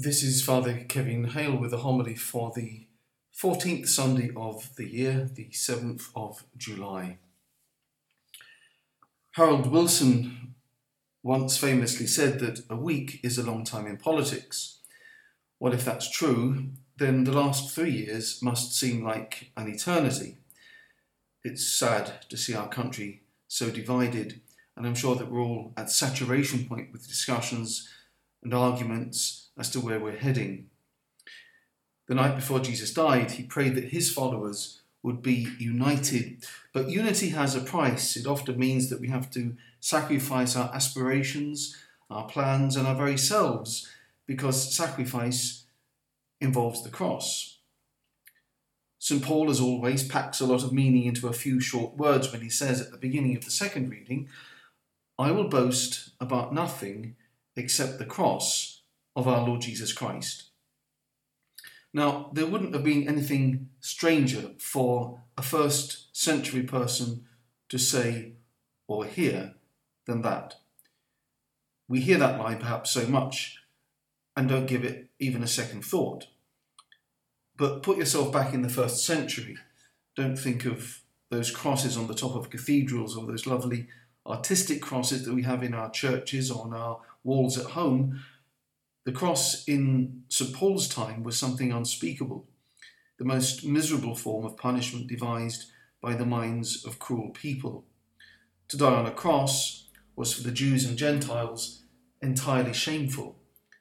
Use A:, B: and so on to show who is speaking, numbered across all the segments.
A: This is Father Kevin Hale with a homily for the 14th Sunday of the year, the 7th of July. Harold Wilson once famously said that a week is a long time in politics. Well, if that's true, then the last three years must seem like an eternity. It's sad to see our country so divided, and I'm sure that we're all at saturation point with discussions and arguments as to where we're heading. The night before Jesus died, he prayed that his followers would be united. But unity has a price. It often means that we have to sacrifice our aspirations, our plans, and our very selves, because sacrifice involves the cross. St. Paul, as always, packs a lot of meaning into a few short words when he says at the beginning of the second reading, I will boast about nothing except the cross of our Lord Jesus Christ. Now, there wouldn't have been anything stranger for a first century person to say or hear than that. We hear that line perhaps so much and don't give it even a second thought. But put yourself back in the first century. Don't think of those crosses on the top of cathedrals or those lovely artistic crosses that we have in our churches or on our walls at home. The cross in St. Paul's time was something unspeakable, the most miserable form of punishment devised by the minds of cruel people. To die on a cross was for the Jews and Gentiles entirely shameful.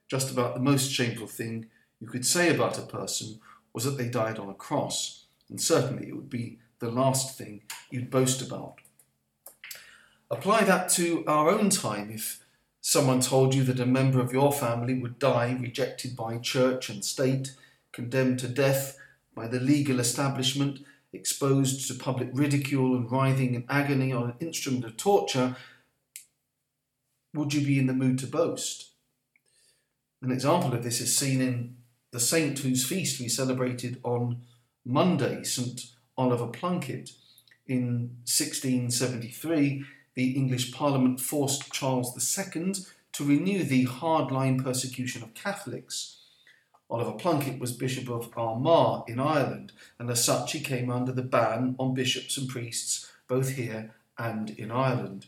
A: Just about the most shameful thing you could say about a person was that they died on a cross, and certainly it would be the last thing you'd boast about. Apply that to our own time if someone told you that a member of your family would die rejected by church and state, condemned to death by the legal establishment, exposed to public ridicule and writhing in agony on an instrument of torture, would you be in the mood to boast? An example of this is seen in the saint whose feast we celebrated on Monday, St. Oliver Plunkett. In 1673, the English Parliament forced Charles II to renew the hardline persecution of Catholics. Oliver Plunkett was Bishop of Armagh in Ireland, and as such he came under the ban on bishops and priests both here and in Ireland.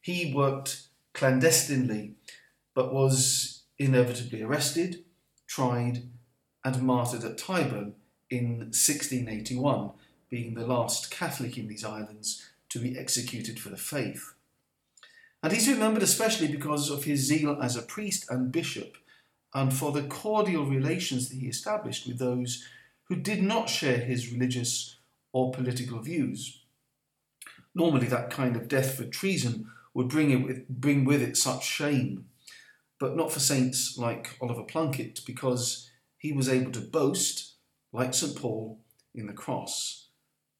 A: He worked clandestinely, but was inevitably arrested, tried, and martyred at Tyburn in 1681, being the last Catholic in these islands to be executed for the faith. And he's remembered especially because of his zeal as a priest and bishop and for the cordial relations that he established with those who did not share his religious or political views. Normally, that kind of death for treason would bring, it with, bring with it such shame, but not for saints like Oliver Plunkett, because he was able to boast, like St. Paul, in the cross.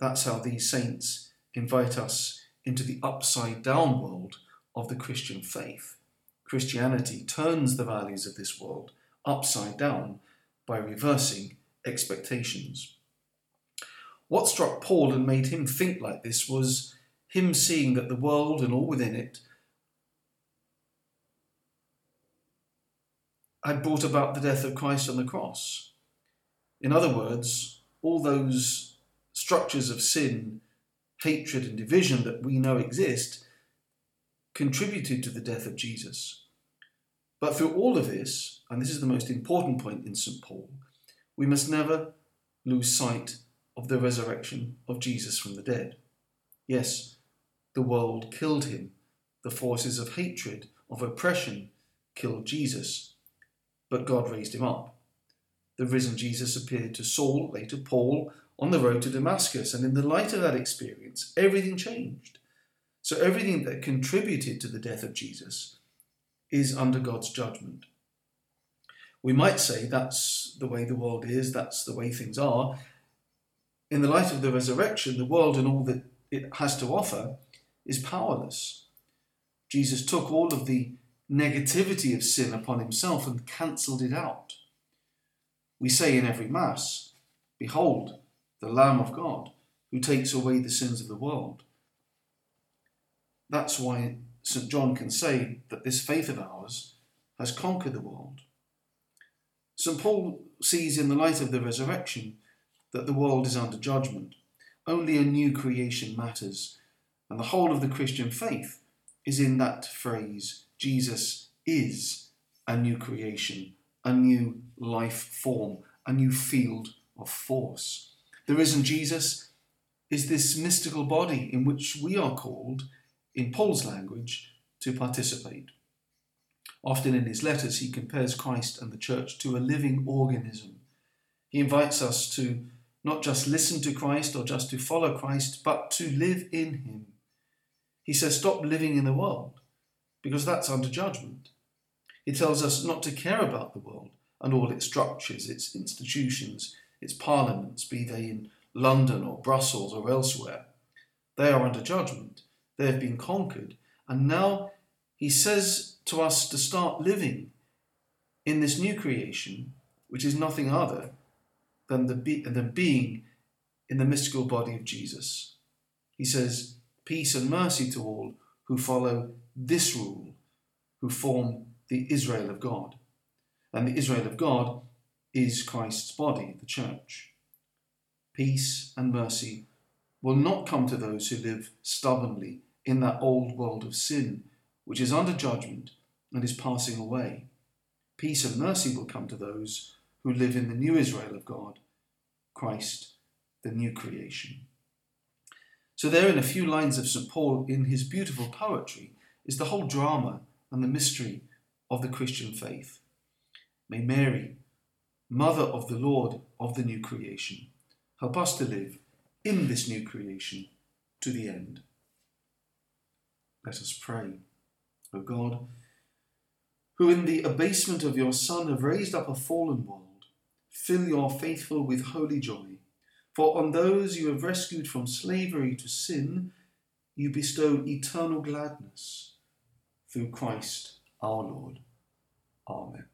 A: That's how these saints invite us into the upside down world of the Christian faith. Christianity turns the values of this world upside down by reversing expectations. What struck Paul and made him think like this was him seeing that the world and all within it had brought about the death of Christ on the cross. In other words, all those structures of sin hatred and division that we know exist contributed to the death of Jesus. But through all of this, and this is the most important point in St. Paul, we must never lose sight of the resurrection of Jesus from the dead. Yes, the world killed him. The forces of hatred, of oppression, killed Jesus. But God raised him up. The risen Jesus appeared to Saul, later Paul, on the road to Damascus. And in the light of that experience, everything changed. So everything that contributed to the death of Jesus is under God's judgment. We might say that's the way the world is, that's the way things are. In the light of the resurrection, the world and all that it has to offer is powerless. Jesus took all of the negativity of sin upon himself and cancelled it out. We say in every Mass, Behold, the Lamb of God, who takes away the sins of the world. That's why St. John can say that this faith of ours has conquered the world. St. Paul sees in the light of the resurrection that the world is under judgment. Only a new creation matters, and the whole of the Christian faith is in that phrase Jesus is a new creation, a new life form, a new field of force. The risen Jesus is this mystical body in which we are called, in Paul's language, to participate. Often in his letters, he compares Christ and the church to a living organism. He invites us to not just listen to Christ or just to follow Christ, but to live in him. He says, Stop living in the world, because that's under judgment. He tells us not to care about the world and all its structures, its institutions, its parliaments, be they in London or Brussels or elsewhere. They are under judgment. They have been conquered. And now he says to us to start living in this new creation, which is nothing other than the, be- being in the mystical body of Jesus. He says, Peace and mercy to all who follow this rule, who form the Israel of God. And the Israel of God is Christ's body, the church. Peace and mercy will not come to those who live stubbornly in that old world of sin, which is under judgment and is passing away. Peace and mercy will come to those who live in the new Israel of God, Christ, the new creation. So, there in a few lines of St. Paul in his beautiful poetry is the whole drama and the mystery of the Christian faith. May Mary, Mother of the Lord of the new creation, help us to live in this new creation to the end. Let us pray. O God, who in the abasement of your Son have raised up a fallen world, fill your faithful with holy joy. For on those you have rescued from slavery to sin, you bestow eternal gladness. Through Christ our Lord. Amen.